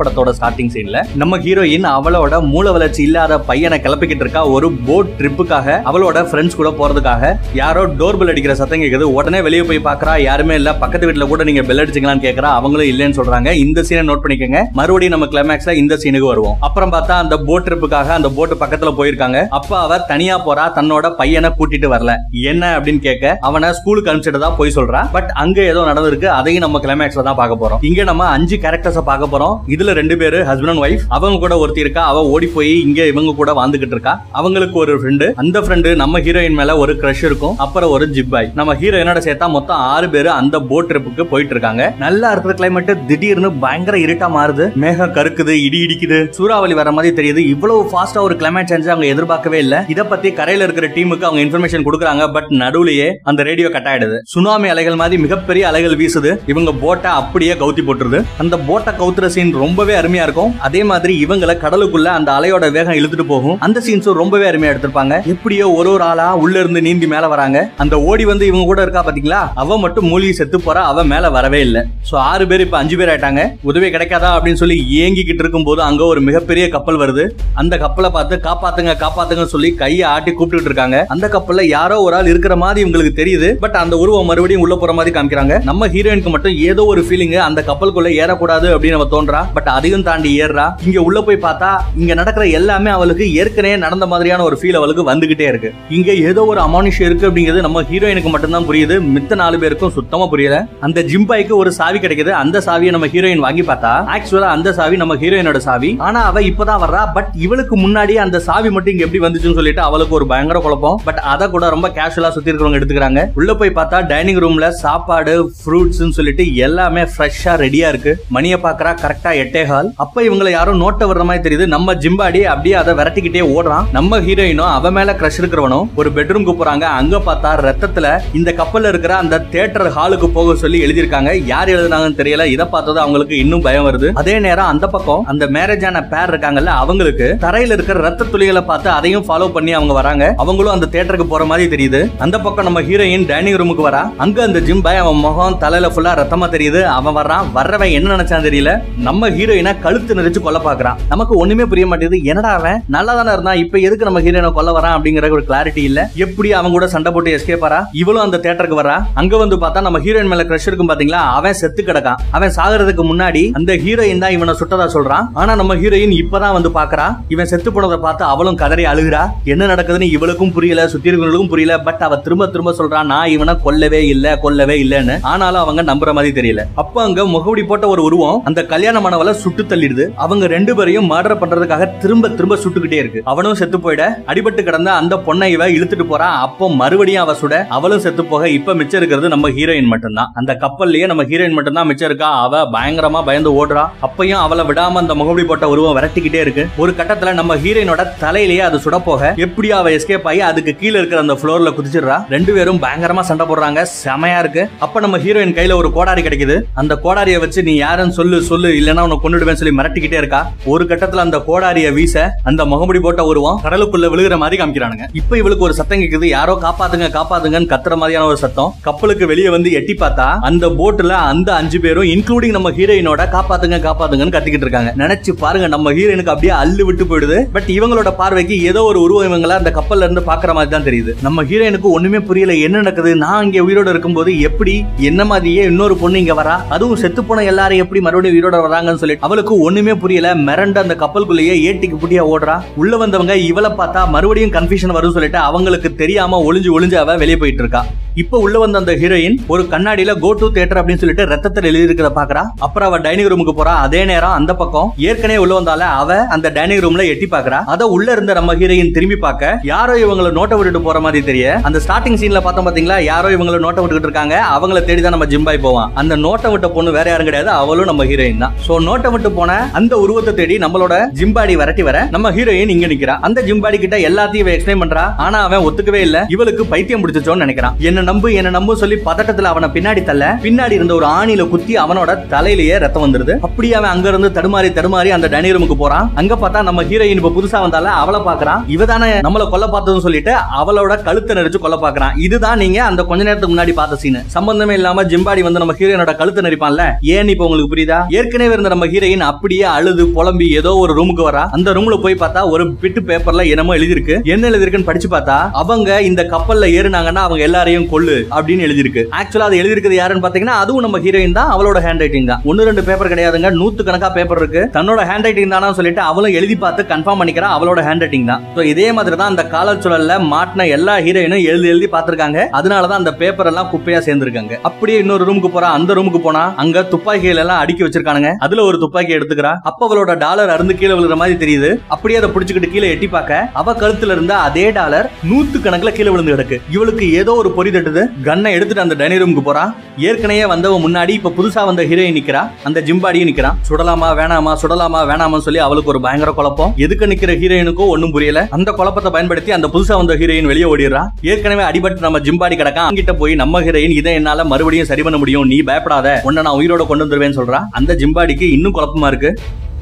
படத்தோட ஸ்டார்டிங் சீன்ல நம்ம ஹீரோயின் அவளோட மூல வளர்ச்சி இல்லாத பையனை கிளப்பிக்கிட்டு இருக்கா ஒரு போட் ட்ரிப்புக்காக அவளோட ஃப்ரெண்ட்ஸ் கூட போறதுக்காக. யாரோ டோர் பெல் அடிக்கிற சத்தம் கேக்குது. உடனே வெளியே போய் பாக்குறா யாருமே இல்ல. பக்கத்து வீட்டுல கூட நீங்க பெல் அடிச்சிங்களான்னு கேக்குறா. அவங்களும் இல்லைன்னு சொல்றாங்க. இந்த சீனை நோட் பண்ணிக்கோங்க. மறுபடியும் நம்ம கிளைமேக்ஸ்ல இந்த சீனுக்கு வருவோம். அப்புறம் பார்த்தா அந்த போட் ட்ரிப்புக்காக அந்த போட் பக்கத்துல போயிருக்காங்க. அப்ப அவ தனியா போறா. தன்னோட பையனை கூட்டிட்டு வரல. என்ன அப்படின்னு கேட்க அவனை ஸ்கூலுக்கு அனுப்பிச்சிட்டு போய் சொல்றா. பட் அங்க ஏதோ நடந்திருக்கு. அதையும் நம்ம கிளைமேக்ஸ்ல தான் பார்க்க போறோம். இங்க நம்ம அஞ்சு கேரக்டர்ஸ பார்க்க போறோம். இதுல ரெண்டு பேரு ஹஸ்பண்ட் அண்ட் ஒய்ஃப் அவங்க கூட ஒருத்தி இருக்கா அவ ஓடி போய் இங்க இவங்க கூட வாழ்ந்துகிட்டு இருக்கா. அவங்களுக்கு ஒரு ஃப்ரெண்டு அந்த ஃப்ரெண்டு நம்ம ஹீரோயின் மேல ஒரு கிரஷ் இருக்கும் அப்புறம் ஒரு ஜிப்பாய் நம்ம ஹீரோயினோட சேர்த்தா மொத்தம் ஆறு பேரு அந்த போட் ட்ரிப்புக்கு போயிட்டு இருக்காங்க. நல்லா இருக்கிற கிளைமேட் திடீர்னு பயங்கர இருட்டா மாறுது. மேகம் கருக்குது இடி இடிக்குது. சூறாவளி வர மாதிரி தெரியுது. இவ்வளவு ஃபாஸ்டா ஒரு கிளைமேட் சேஞ்ச் அவங்க எதிர்பார்க்கவே இல்ல. இத பத்தி கரையில இருக்கிற டீமுக்கு அவங்க இன்ஃபர்மேஷன் கொடுக்குறாங்க பட் நடுவுலயே அந்த ரேடியோ கட் ஆயிடுது. சுனாமி அலைகள் மாதிரி மிகப்பெரிய அலைகள் வீசுது. இவங்க போட்டை அப்படியே கவுத்தி போட்டுருது. அந்த போட்டை கவுத்துற சீன் ரொம்ப ரொம்பவே அருமையா இருக்கும். அதே மாதிரி இவங்கள கடலுக்குள்ள அந்த அலையோட வேகம் இழுத்துட்டு போகும். அந்த சீன்ஸும் ரொம்பவே அருமையா எடுத்திருப்பாங்க. எப்படியோ ஒரு ஒரு ஆளா உள்ள இருந்து நீந்தி மேல வராங்க. அந்த ஓடி வந்து இவங்க கூட இருக்கா பாத்தீங்களா? அவ மட்டும் மூலிகை செத்து போறா அவ மேல வரவே இல்லை. சோ ஆறு பேர் இப்ப அஞ்சு பேர் ஆயிட்டாங்க. உதவி கிடைக்காதா அப்படின்னு சொல்லி ஏங்கிக்கிட்டு இருக்கும் போது அங்க ஒரு மிகப்பெரிய கப்பல் வருது. அந்த கப்பலை பார்த்து காப்பாத்துங்க காப்பாத்துங்க சொல்லி கையை ஆட்டி கூப்பிட்டு இருக்காங்க. அந்த கப்பல்ல யாரோ ஒரு ஆள் இருக்கிற மாதிரி இவங்களுக்கு தெரியுது. பட் அந்த உருவம் மறுபடியும் உள்ள போற மாதிரி காமிக்கிறாங்க. நம்ம ஹீரோயினுக்கு மட்டும் ஏதோ ஒரு ஃபீலிங் அந்த கப்பலுக்குள்ள ஏறக்கூடாது அப்படின்னு நம்ம தோன்றா. பட் அதையும் தாண்டி ஏறுறா. இங்க உள்ள போய் பார்த்தா இங்க நடக்கிற எல்லாமே அவளுக்கு ஏற்கனவே நடந்த மாதிரியான ஒரு ஃபீல் அவளுக்கு வந்துகிட்டே இருக்கு. இங்க ஏதோ ஒரு அமானுஷம் இருக்கு அப்படிங்கிறது நம்ம ஹீரோயினுக்கு மட்டும்தான் புரியுது. மித்த நாலு பேருக்கும் சுத்தமா புரியல. அந்த ஜிம்பாய்க்கு ஒரு சாவி கிடைக்குது. அந்த சாவியை நம்ம ஹீரோயின் வாங்கி பார்த்தா ஆக்சுவலா அந்த சாவி நம்ம ஹீரோயினோட சாவி. ஆனா அவ இப்பதான் வர்றா. பட் இவளுக்கு முன்னாடி அந்த சாவி மட்டும் இங்க எப்படி வந்துச்சுன்னு சொல்லிட்டு அவளுக்கு ஒரு பயங்கர குழப்பம். பட் அதை கூட ரொம்ப கேஷுவலா சுத்தி இருக்கிறவங்க எடுத்துக்கிறாங்க. உள்ள போய் பார்த்தா டைனிங் ரூம்ல சாப்பாடு ஃப்ரூட்ஸ் சொல்லிட்டு எல்லாமே ஃப்ரெஷ்ஷா ரெடியா இருக்கு. மணியை பாக்குறா கரெக்டா எட்டு ஹால் அப்ப இவங்களை யாரும் நோட்ட வர்ற மாதிரி தெரியுது. நம்ம ஜிம்பாடி அப்படியே அதை விரட்டிக்கிட்டே ஓடுறான். நம்ம ஹீரோயினும் அவ மேல கிரஷ் இருக்கிறவனும் ஒரு பெட்ரூம்க்கு போறாங்க. அங்க பார்த்தா ரத்தத்துல இந்த கப்பல்ல இருக்கிற அந்த தேட்டர் ஹாலுக்கு போக சொல்லி எழுதியிருக்காங்க. யார் எழுதுனாங்கன்னு தெரியல. இதை பார்த்தது அவங்களுக்கு இன்னும் பயம் வருது. அதே நேரம் அந்த பக்கம் அந்த மேரேஜ் ஆன பேர் இருக்காங்கல்ல அவங்களுக்கு தரையில இருக்கிற ரத்த துளிகளை பார்த்து அதையும் ஃபாலோ பண்ணி அவங்க வராங்க. அவங்களும் அந்த தேட்டருக்கு போற மாதிரி தெரியுது. அந்த பக்கம் நம்ம ஹீரோயின் டைனிங் ரூமுக்கு வரா. அங்க அந்த ஜிம் பாய் அவன் முகம் தலையில ஃபுல்லா ரத்தமா தெரியுது. அவன் வர்றான். வர்றவன் என்ன நினைச்சான் தெரியல. நம்ம ஹீரோ ஹீரோயினை கழுத்து நெரிச்சு கொல்ல பாக்குறான் நமக்கு ஒண்ணுமே புரிய மாட்டேது என்னடா அவன்? நல்லா தானே இருந்தான். இப்ப எதுக்கு நம்ம ஹீரோயினை கொல்ல வரான் அப்படிங்கிற ஒரு கிளாரிட்டி இல்ல. எப்படி அவன் கூட சண்டை போட்டு எஸ்கேப் ஆறா? இவளும் அந்த தேட்டருக்கு வரா அங்க வந்து பார்த்தா நம்ம ஹீரோயின் மேல கிரஷ் இருக்கும் பாத்தீங்களா? அவன் செத்து கிடக்கான். அவன் சாகிறதுக்கு முன்னாடி அந்த ஹீரோயின் தான் இவனை சுட்டதா சொல்றான். ஆனா நம்ம ஹீரோயின் இப்பதான் வந்து பாக்குறா. இவன் செத்து போனதை பார்த்து அவளும் கதறி அழுகிறா. என்ன நடக்குதுன்னு இவளுக்கும் புரியல சுத்தி இருக்கிறவங்களுக்கும் புரியல. பட் அவ திரும்ப திரும்ப சொல்றான் நான் இவனை கொல்லவே இல்ல கொல்லவே இல்லன்னு. ஆனாலும் அவங்க நம்புற மாதிரி தெரியல. அப்ப அங்க முகமுடி போட்ட ஒரு உருவம் அந்த கல்யாணமானவளை சுட்டு தள்ளிடுது. அவங்க ரெண்டு பேரையும் மர்டர் பண்றதுக்காக திரும்ப திரும்ப சுட்டுக்கிட்டே இருக்கு. அவனும் செத்து போயிட அடிபட்டு கிடந்த அந்த பொண்ணை இவ இழுத்துட்டு போறான். அப்போ மறுபடியும் அவ சுட அவளும் செத்து போக இப்ப மிச்சம் இருக்கிறது நம்ம ஹீரோயின் மட்டும்தான். அந்த கப்பல்லயே நம்ம ஹீரோயின் மட்டும்தான் மிச்சம் இருக்கா? அவ பயங்கரமா பயந்து ஓடுறா. அப்பயும் அவளை விடாம அந்த முகமுடி போட்ட உருவம் விரட்டிக்கிட்டே இருக்கு. ஒரு கட்டத்துல நம்ம ஹீரோயினோட தலையிலேயே அது சுட போக எப்படி அவ எஸ்கேப் ஆகி அதுக்கு கீழே இருக்கிற அந்த ஃப்ளோர்ல குதிச்சிடுறா. ரெண்டு பேரும் பயங்கரமா சண்டை போடுறாங்க. செமையா இருக்கு. அப்ப நம்ம ஹீரோயின் கையில ஒரு கோடாரி கிடைக்குது. அந்த கோடாரியை வச்சு நீ யாருன்னு சொல்லு சொல்லு இல்லைன்னா உன்னை கொண்டுடுவேன் சொல்லி மிரட்டிக்கிட்டே இருக்கா? ஒரு கட்டத்துல அந்த கோடாரியை வீச அந்த முகமுடி போட்ட உருவம் கடலுக்குள்ள விழுகிற மாதிரி காமிக்கிறானுங்க. இப்ப இவளுக்கு ஒரு சத்தம் கேக்குது யாரோ காப்பாத்துங்க காப்பாத்துங்கன்னு கத்துற மாதிரியான ஒரு சத்தம். கப்பலுக்கு வெளியே வந்து எட்டி பார்த்தா அந்த போட்ல அந்த அஞ்சு பேரும் இன்க்ளூடிங் நம்ம ஹீரோயினோட காப்பாத்துங்க காப்பாத்துங்கன்னு கத்திக்கிட்டு இருக்காங்க. நினைச்சு பாருங்க நம்ம ஹீரோயினுக்கு அப்படியே அள்ளு விட்டு போயிடுது. பட் இவங்களோட பார்வைக்கு ஏதோ ஒரு உருவம் இவங்களை அந்த கப்பல்ல இருந்து பாக்குற மாதிரி தான் தெரியுது. நம்ம ஹீரோயினுக்கு ஒண்ணுமே புரியல என்ன நடக்குது? நான் இங்க உயிரோட இருக்கும்போது எப்படி என்ன மாதிரியே இன்னொரு பொண்ணு இங்க வரா? அதுவும் செத்து போன எல்லாரும் எப்படி மறுபடியும் உயிரோட வராங்கன்னு சொல்லிட்டு அவளுக்கு ஒண்ணுமே புரியல. மிரண்ட அந்த கப்பலுக்குள்ளேயே ஏட்டிக்கு புட்டியா ஓடுறா. உள்ள வந்தவங்க இவளை பார்த்தா மறுபடியும் கன்ஃபியூஷன் வரும் சொல்லிட்டு அவங்களுக்கு தெரியாம ஒளிஞ்சு ஒளிஞ்சு அவ வெளியே போயிட்டு இருக்கா. இப்ப உள்ள வந்த அந்த ஹீரோயின் ஒரு கண்ணாடியில கோ டு தியேட்டர் அப்படின்னு சொல்லிட்டு ரத்தத்தில் எழுதி இருக்கிறத பாக்குறா. அப்புறம் அவ டைனிங் ரூமுக்கு போறா. அதே நேரம் அந்த பக்கம் ஏற்கனவே உள்ள வந்தால அவ அந்த டைனிங் ரூம்ல எட்டி பாக்குறா. அத உள்ள இருந்த நம்ம ஹீரோயின் திரும்பி பார்க்க யாரோ இவங்களை நோட்டை விட்டுட்டு போற மாதிரி தெரிய அந்த ஸ்டார்டிங் சீன்ல பார்த்தோம் பாத்தீங்களா? யாரோ இவங்களை நோட்டை விட்டுட்டு இருக்காங்க. அவங்கள தேடி தான் நம்ம ஜிம்பாய் போவான் அந்த நோட்டை விட்ட பொண்ணு வேற யாரும் கிடையாது. அவளும் நம்ம ஹீரோயின் தான். சோ நோட்டை விட்டு போன அந்த உருவத்தை தேடி நம்மளோட ஜிம்பாடி விரட்டி வர நம்ம ஹீரோயின் இங்க நிக்கிறா. அந்த ஜிம்பாடி கிட்ட எல்லாத்தையும் எக்ஸ்பிளைன் பண்றா. ஆனா அவன் ஒத்துக்கவே இல்ல. இவளுக்கு பைத்தியம் பிடிச்சோன்னு நினைக்கிறான். என்ன நம்பு என்ன நம்பு சொல்லி பதட்டத்துல அவனை பின்னாடி தள்ள பின்னாடி இருந்த ஒரு ஆணில குத்தி அவனோட தலையிலேயே ரத்தம் வந்துருது. அப்படியே அவன் அங்க இருந்து தடுமாறி தடுமாறி அந்த டைனிங் ரூமுக்கு போறான். அங்க பார்த்தா நம்ம ஹீரோயின் இப்ப புதுசா வந்தால அவளை பாக்குறான் இவ தானே நம்மள கொல்ல பார்த்ததுன்னு சொல்லிட்டு அவளோட கழுத்தை நெரிச்சு கொல்ல பாக்குறான் இதுதான் நீங்க அந்த கொஞ்ச நேரத்துக்கு முன்னாடி பார்த்த சீன் சம்பந்தமே இல்லாம ஜிம்பாடி வந்து நம்ம ஹீரோயினோட கழுத்தை நெரிப்பான்ல. ஏன் இப்ப உங்களுக்கு புரியுதா? ஏற்கனவே இருந்த நம்ம ஹீரோயின் அப்படியே அழுது புலம்பி ஏதோ ஒரு ரூமுக்கு வரா. அந்த ரூம்ல போய் பார்த்தா ஒரு பிட்டு பேப்பர்ல என்னமோ எழுதிருக்கு என்ன எழுதிருக்குன்னு படிச்சு பார்த்தா அவங்க இந்த கப்பல்ல ஏறினாங்கன்னா அவங்க எல்லாரையும் கொள்ளு அப்படின்னு எழுதிருக்கு ஆக்சுவலா அது எழுதிருக்கிறது யாருன்னு பாத்தீங்கன்னா அதுவும் நம்ம ஹீரோயின் தான் அவளோட ஹேண்ட் ரைட்டிங் தான். ஒன்னு ரெண்டு பேப்பர் கிடையாதுங்க. நூத்து கணக்கா பேப்பர் இருக்கு. தன்னோட ஹேண்ட் ரைட்டிங் தானா சொல்லிட்டு அவளும் எழுதி பார்த்து கன்ஃபார்ம் பண்ணிக்கிறா அவளோட ஹேண்ட் ரைட்டிங் தான். ஸோ இதே மாதிரி தான் அந்த காலர் மாட்டின எல்லா ஹீரோயினும் எழுதி எழுதி பார்த்திருக்காங்க. அதனாலதான் அந்த பேப்பர் எல்லாம் குப்பையா சேர்ந்திருக்காங்க. அப்படியே இன்னொரு ரூமுக்கு போறா. அந்த ரூமுக்கு போனா அங்க துப்பாக்கிகள் எல்லாம் அடுக்கி வச்சிருக்கானுங்க. அதுல ஒரு ஒரு துப்பாக்கி எடுத்துக்கிறா? அப்ப அவளோட டாலர் அருந்து கீழே விழுற மாதிரி தெரியுது. அப்படியே அதை பிடிச்சுக்கிட்டு கீழே எட்டி பார்க்க அவ கழுத்துல இருந்த அதே டாலர் நூத்து கணக்குல கீழே விழுந்து கிடக்கு. இவளுக்கு ஏதோ ஒரு பொறி தட்டுது. கன்னை எடுத்துட்டு அந்த டைனிங் ரூமுக்கு போறா. ஏற்கனவே வந்தவன் முன்னாடி இப்ப புதுசா வந்த ஹீரோயின் நிக்கிறா. அந்த ஜிம்பாடியும் நிக்கிறான் சுடலாமா வேணாமா சுடலாமா வேணாமா சொல்லி அவளுக்கு ஒரு பயங்கர குழப்பம். எதுக்கு நிக்கிற ஹீரோயினுக்கும் ஒண்ணும் புரியல. அந்த குழப்பத்தை பயன்படுத்தி அந்த புதுசா வந்த ஹீரோயின் வெளியே ஓடிடுறா. ஏற்கனவே அடிபட்டு நம்ம ஜிம்பாடி கிடக்கா அங்கிட்ட போய் நம்ம ஹீரோயின் இதை என்னால மறுபடியும் சரி பண்ண முடியும். நீ பயப்படாத. உன்னை நான் உயிரோட கொண்டு வந்துருவேன்னு சொல்றா. அந்த ஜிம்பாடிக்கு இன்னும் இன்னும் குழப்பமா இருக்கு?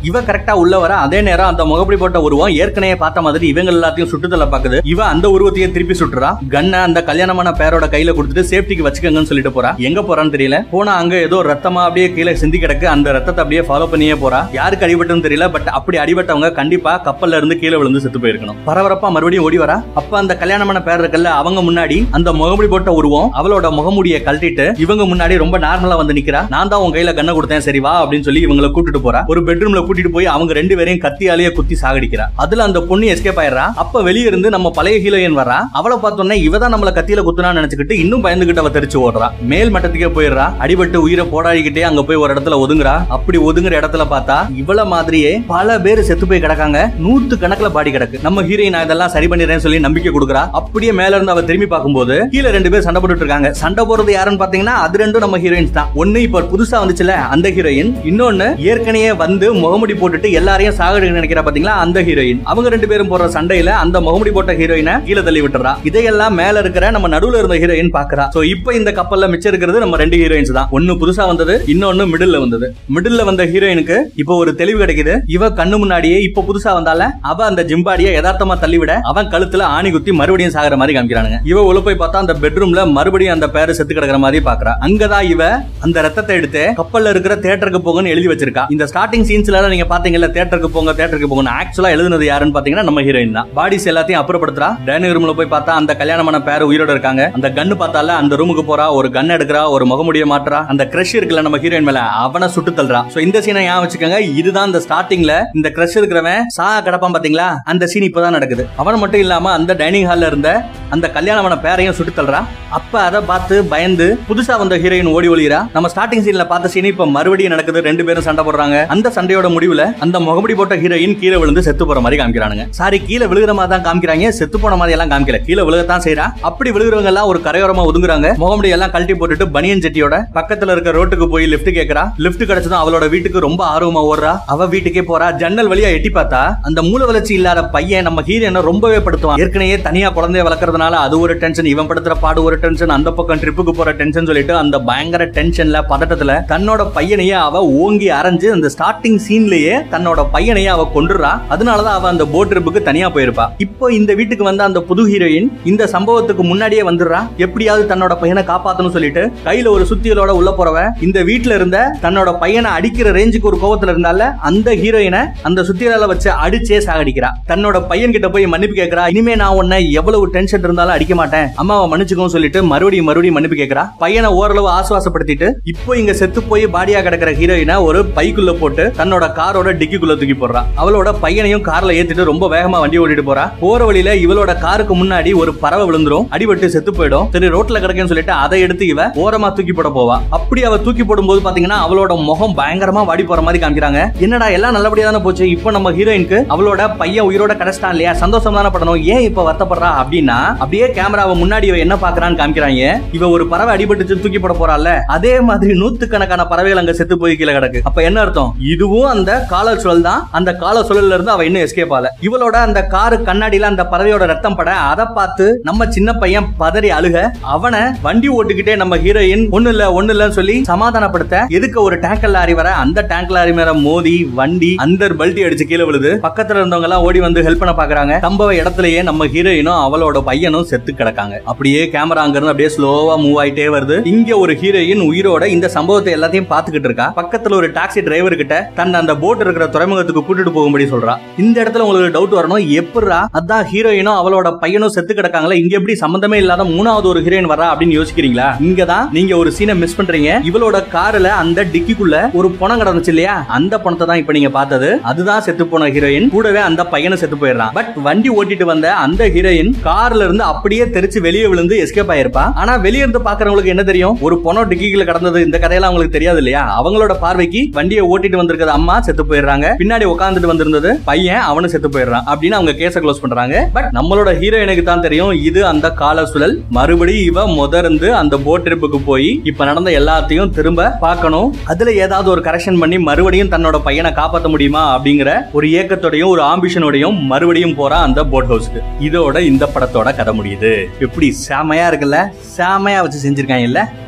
இவ கரெக்டா உள்ள வர அதே நேரம் அந்த முகப்படி போட்ட உருவம் ஏற்கனவே பார்த்த மாதிரி இவங்க எல்லாத்தையும் சுட்டுதலை பாக்குது இவ அந்த உருவத்தையும் திருப்பி சுட்டுறா. கண்ணை அந்த கல்யாணமான பேரோட கையில கொடுத்துட்டு சேஃப்டிக்கு வச்சுக்கங்கன்னு சொல்லிட்டு போறா. எங்க போறான்னு தெரியல. போனா அங்க ஏதோ ரத்தமா அப்படியே கீழே சிந்தி கிடக்கு. அந்த ரத்தத்தை அப்படியே ஃபாலோ பண்ணியே போறா. யாருக்கு அடிபட்டுன்னு தெரியல பட் அப்படி அடிபட்டவங்க கண்டிப்பா கப்பல்ல இருந்து கீழே விழுந்து செத்து போயிருக்கணும். பரபரப்பா மறுபடியும் ஓடி வரா. அப்ப அந்த கல்யாணமான பேர் இருக்கல்ல அவங்க முன்னாடி அந்த முகமுடி போட்ட உருவம் அவளோட முகமுடியை கழட்டிட்டு இவங்க முன்னாடி ரொம்ப நார்மலா வந்து நிக்கிறா. நான் தான் உன் கையில கண்ணை கொடுத்தேன் சரி வா அப்படின்னு சொல்லி இவங்களை கூட்டிட்டு போறா. ஒரு பெட்ரூம்ல கூட்டிட்டு போய் அவங்க ரெண்டு பேரையும் கத்தியாலேயே குத்தி சாகடிக்கிறா. அதுல அந்த பொண்ணு எஸ்கேப் ஆயிடுறா. அப்ப வெளியே இருந்து நம்ம பழைய ஹீரோயின் வரா அவளை பார்த்தோன்னே இவ தான் நம்மள கத்தியில குத்துனான்னு நினைச்சுக்கிட்டு இன்னும் பயந்துகிட்டு அவ தெரிச்சு ஓடுறா. மேல் மட்டத்துக்கே போயிடுறா. அடிபட்டு உயிரை போராடிக்கிட்டே அங்க போய் ஒரு இடத்துல ஒதுங்குறா. அப்படி ஒதுங்குற இடத்துல பார்த்தா இவள மாதிரியே பல பேர் செத்து போய் கிடக்காங்க. நூத்து கணக்குல பாடி கிடக்கு. நம்ம ஹீரோயின் நான் இதெல்லாம் சரி பண்ணிடுறேன்னு சொல்லி நம்பிக்கை கொடுக்குறா. அப்படியே மேல இருந்து அவ திரும்பி பார்க்கும்போது கீழே ரெண்டு பேர் சண்டை போட்டுட்டு இருக்காங்க. சண்டை போறது யாருன்னு பாத்தீங்கன்னா அது ரெண்டும் நம்ம ஹீரோயின்ஸ் தான். ஒன்னு இப்ப புதுசா வந்துச்சுல அந்த ஹீரோயின் இன்னொன்னு ஏற்கனவே வந்து முக முகமுடி போட்டுட்டு எல்லாரையும் சாகடிக்க நினைக்கிறா பாத்தீங்களா? அந்த ஹீரோயின் அவங்க ரெண்டு பேரும் போற சண்டையில அந்த முகமுடி போட்ட ஹீரோயினை கீழே தள்ளி விட்டுறா. இதையெல்லாம் மேல இருக்கிற நம்ம நடுவுல இருந்த ஹீரோயின் பாக்குறா. சோ இப்போ இந்த கப்பல்ல மிச்சம் இருக்கிறது நம்ம ரெண்டு ஹீரோயின்ஸ் தான். ஒன்னு புதுசா வந்தது இன்னொன்னு மிடில்ல வந்தது. மிடில்ல வந்த ஹீரோயினுக்கு இப்போ ஒரு தெளிவு கிடைக்குது. இவ கண்ணு முன்னாடியே இப்போ புதுசா வந்தால அவ அந்த ஜிம்பாடியை யதார்த்தமா தள்ளிவிட அவன் கழுத்துல ஆணி குத்தி மறுபடியும் சாகுற மாதிரி காமிக்கிறானுங்க. இவ உள்ள போய் பார்த்தா அந்த பெட்ரூம்ல மறுபடியும் அந்த பேரு செத்து கிடக்குற மாதிரி பாக்குறா. அங்கதான் இவ அந்த ரத்தத்தை எடுத்து கப்பல்ல இருக்கிற தேட்டருக்கு போகன்னு எழுதி வச்சிருக்கா. இந்த ஸ்டார்டிங் சீன்ஸ்ல நீங்க பாத்தீங்கல்ல தேட்டருக்கு போங்க தேட்டருக்கு போங்க ஆக்சுவலா எழுதுனது யாருன்னு பாத்தீங்கன்னா நம்ம ஹீரோயின் தான். பாடிஸ் எல்லாத்தையும் அப்புறப்படுத்துறா. டைனிங் ரூம்ல போய் பார்த்தா அந்த கல்யாணமான பேர் உயிரோட இருக்காங்க. அந்த கன்னு பார்த்தால அந்த ரூமுக்கு போறா ஒரு கன் எடுக்கிறா ஒரு முகமுடிய மாற்றா அந்த கிரஷ் இருக்குல்ல நம்ம ஹீரோயின் மேல அவனை சுட்டு தள்ளுறா சோ இந்த சீனை ஏன் வச்சுக்கோங்க. இதுதான் இந்த ஸ்டார்டிங்ல இந்த கிரஷ் இருக்கிறவன் சா கிடப்பான் பாத்தீங்களா? அந்த சீன் இப்பதான் நடக்குது. அவன் மட்டும் இல்லாம அந்த டைனிங் ஹால்ல இருந்த அந்த கல்யாணமான பேரையும் சுட்டு தள்ளுறா. அப்ப அதை பார்த்து பயந்து புதுசா வந்த ஹீரோயின் ஓடி ஒளிகிறா நம்ம ஸ்டார்டிங் சீன்ல பார்த்த சீன் இப்ப மறுபடியும் நடக்குது. ரெண்டு பேரும் சண்டை போடுறாங்க. அந்த சண்டையோட முடிவுல அந்த முகமுடி போட்ட ஹீரோயின் கீழே விழுந்து செத்து போற மாதிரி காமிக்கிறானுங்க. சாரி கீழே விழுகிற மாதிரி தான் காமிக்கிறாங்க. செத்து போன மாதிரி எல்லாம் காமிக்கல. கீழே விழுகத்தான் செய்யறா அப்படி விழுகிறவங்க எல்லாம் ஒரு கரையோரமா ஒதுங்குறாங்க. முகமுடி எல்லாம் கழட்டி போட்டுட்டு பனியன் செட்டியோட பக்கத்துல இருக்க ரோட்டுக்கு போய் லிஃப்ட் கேக்குறா. லிஃப்ட் கிடைச்சதும் அவளோட வீட்டுக்கு ரொம்ப ஆர்வமா ஓடுறா. அவ வீட்டுக்கே போறா. ஜன்னல் வழியா எட்டி பார்த்தா அந்த மூல வளர்ச்சி இல்லாத பையன் நம்ம ஹீரோயினை ரொம்பவே படுத்துவான். ஏற்கனவே தனியா குழந்தைய வளர்க்கறதுனால அது ஒரு டென்ஷன் இவன் படுத்துற பாடு ஒரு டென்ஷன் அந்த பக்கம் ட்ரிப்புக்கு போற டென்ஷன் சொல்லிட்டு அந்த பயங்கர டென்ஷன்ல பதட்டத்துல தன்னோட பையனையே அவ ஓங்கி அரைஞ்சு அந்த ஸ்டார்டிங் சீன்லயே தன்னோட பையனையே அவ கொண்டுறா அதனாலதான் அவ அந்த போட் ட்ரிப்புக்கு தனியா போயிருப்பா. இப்போ இந்த வீட்டுக்கு வந்த அந்த புது ஹீரோயின் இந்த சம்பவத்துக்கு முன்னாடியே வந்துடுறா. எப்படியாவது தன்னோட பையனை காப்பாத்தணும் சொல்லிட்டு கையில ஒரு சுத்தியலோட உள்ள போறவ இந்த வீட்டுல இருந்த தன்னோட பையனை அடிக்கிற ரேஞ்சுக்கு ஒரு கோபத்துல இருந்தால அந்த ஹீரோயினை அந்த சுத்தியலால வச்சு அடிச்சே சாகடிக்கிறா. தன்னோட பையன் கிட்ட போய் மன்னிப்பு கேட்கிறா இனிமே நான் உன்னை எவ்வளவு டென்ஷன் இருந்தாலும் அடிக்க மாட்டேன். அம்மாவை மன்னிச்சுக்கோ சொல்லிட்டு மறுபடியும் மறுபடியும் மன்னிப்பு கேட்கறா பையனை ஓரளவு ஆசுவாசப்படுத்திட்டு இப்போ இங்க செத்து போய் பாடியா கிடக்கிற ஹீரோயினை ஒரு பைக்குள்ள போட்டு தன்னோட காரோட டிக்கிக்குள்ள தூக்கி போடுறா. அவளோட பையனையும் கார்ல ஏத்திட்டு ரொம்ப வேகமா வண்டி ஓட்டிட்டு போறா. போற வழியில இவளோட காருக்கு முன்னாடி ஒரு பறவை விழுந்துரும். அடிபட்டு செத்து போயிடும். சரி ரோட்ல கிடக்குன்னு சொல்லிட்டு அதை எடுத்து இவ ஓரமா தூக்கி போட போவா. அப்படி அவ தூக்கி போடும்போது பாத்தீங்கன்னா அவளோட முகம் பயங்கரமா வாடி போற மாதிரி காமிக்கிறாங்க. என்னடா எல்லாம் நல்லபடியா தானே போச்சு? இப்போ நம்ம ஹீரோயினுக்கு அவளோட பையன் உயிரோட கிடைச்சிட்டான் இல்லையா? சந்தோஷம் தானே படணும். ஏன் இப்ப வருத்தப்படுறா அப்படின்னா அப்படியே கேமராவை முன்னாடி இவ என்ன பாக்குறான்னு காமிக்கிறாங்க. இவ ஒரு பறவை அடிபட்டு தூக்கி போட போறாள்ல அதே மாதிரி நூத்துக்கணக்கான பறவைகள் அங்க செத்து போய் கீழே கிடக்கு. அப்ப என்ன அர்த்தம்? இதுவும் அந்த கால சுழல் தான். அந்த கால சுழல்ல இருந்து அவ இன்னும் எஸ்கேப் ஆல இவளோட அந்த காரு கண்ணாடியில அந்த பறவையோட ரத்தம் பட அதை பார்த்து நம்ம சின்ன பையன் பதறி அழுக அவனை வண்டி ஓட்டுக்கிட்டே நம்ம ஹீரோயின் ஒண்ணு இல்ல ஒண்ணு இல்லன்னு சொல்லி சமாதானப்படுத்த எதுக்கு ஒரு டேங்கர் லாரி வர? அந்த டேங்க் லாரி மேல மோதி வண்டி அந்த பல்ட்டி அடிச்சு கீழே விழுது. பக்கத்துல இருந்தவங்க எல்லாம் ஓடி வந்து ஹெல்ப் பண்ண பாக்குறாங்க. சம்பவ இடத்துலயே நம்ம ஹீரோயினும் அவளோட பையனும் செத்து கிடக்காங்க. அப்படியே கேமரா அங்க இருந்து அப்படியே ஸ்லோவா மூவ் ஆயிட்டே வருது. இங்க ஒரு ஹீரோயின் உயிரோட இந்த சம்பவத்தை எல்லாத்தையும் பாத்துக்கிட்டு இருக்கா. பக்கத்துல ஒரு டாக்ஸி டிரைவர் கிட்ட தன் அந்த போட் இருக்கிற துறைமுகத்துக்கு கூட்டிட்டு போகும்படி சொல்றா. இந்த இடத்துல உங்களுக்கு டவுட் வரணும். எப்படா அதான் ஹீரோயினும் அவளோட பையனும் செத்து கிடக்காங்களா? இங்க எப்படி சம்பந்தமே இல்லாத மூணாவது ஒரு ஹீரோயின் வரா அப்படின்னு யோசிக்கிறீங்களா? இங்க தான் நீங்க ஒரு சீனை மிஸ் பண்றீங்க. இவளோட கார்ல அந்த டிக்கிக்குள்ள ஒரு பணம் கிடந்துச்சு இல்லையா? அந்த பணத்தை தான் இப்ப நீங்க பார்த்தது. அதுதான் செத்து போன ஹீரோயின் கூடவே அந்த பையனும் செத்து போயிடுறான். பட் வண்டி ஓட்டிட்டு வந்த அந்த ஹீரோயின் கார்ல இருந்து அப்படியே தெரிச்சு வெளியே விழுந்து எஸ்கேப் ஆயிருப்பா. ஆனா வெளிய இருந்து பாக்குறவங்களுக்கு என்ன தெரியும்? ஒரு பொணம் டிக்கிக்குள்ள கடந்தது இந்த கதையெல்லாம் அவங்களுக்கு தெரியாது இல்லையா? அவங்களோட பார்வைக்கு வண்டியை ஓட்டிட்டு வந்திருக்கிறது அம்மா செத்து போயிடுறாங்க. பின்னாடி உட்காந்துட்டு வந்திருந்தது பையன் அவனும் செத்து போயிடுறான் அப்படின்னு அவங்க கேஸ க்ளோஸ் பண்றாங்க. பட் நம்மளோட ஹீரோயினுக்கு தான் தெரியும் இது அந்த கால சுழல். மறுபடியும் இவ முதர்ந்து அந்த போட் ட்ரிப்புக்கு போய் இப்ப நடந்த எல்லாத்தையும் திரும்ப பார்க்கணும். அதுல ஏதாவது ஒரு கரெக்ஷன் பண்ணி மறுபடியும் தன்னோட பையனை காப்பாற்ற முடியுமா அப்படிங்கிற ஒரு ஏக்கத்தோடையும் ஒரு ஆம்பிஷனோடையும் மறுபடியும் போறா அந்த போட் ஹவுஸ்க்கு இதோட இந்த படத்தோட கதை. தர முடியுது. எப்படி? செமையா இருக்குல்ல? செமையா வச்சு செஞ்சிருக்காங்க இல்ல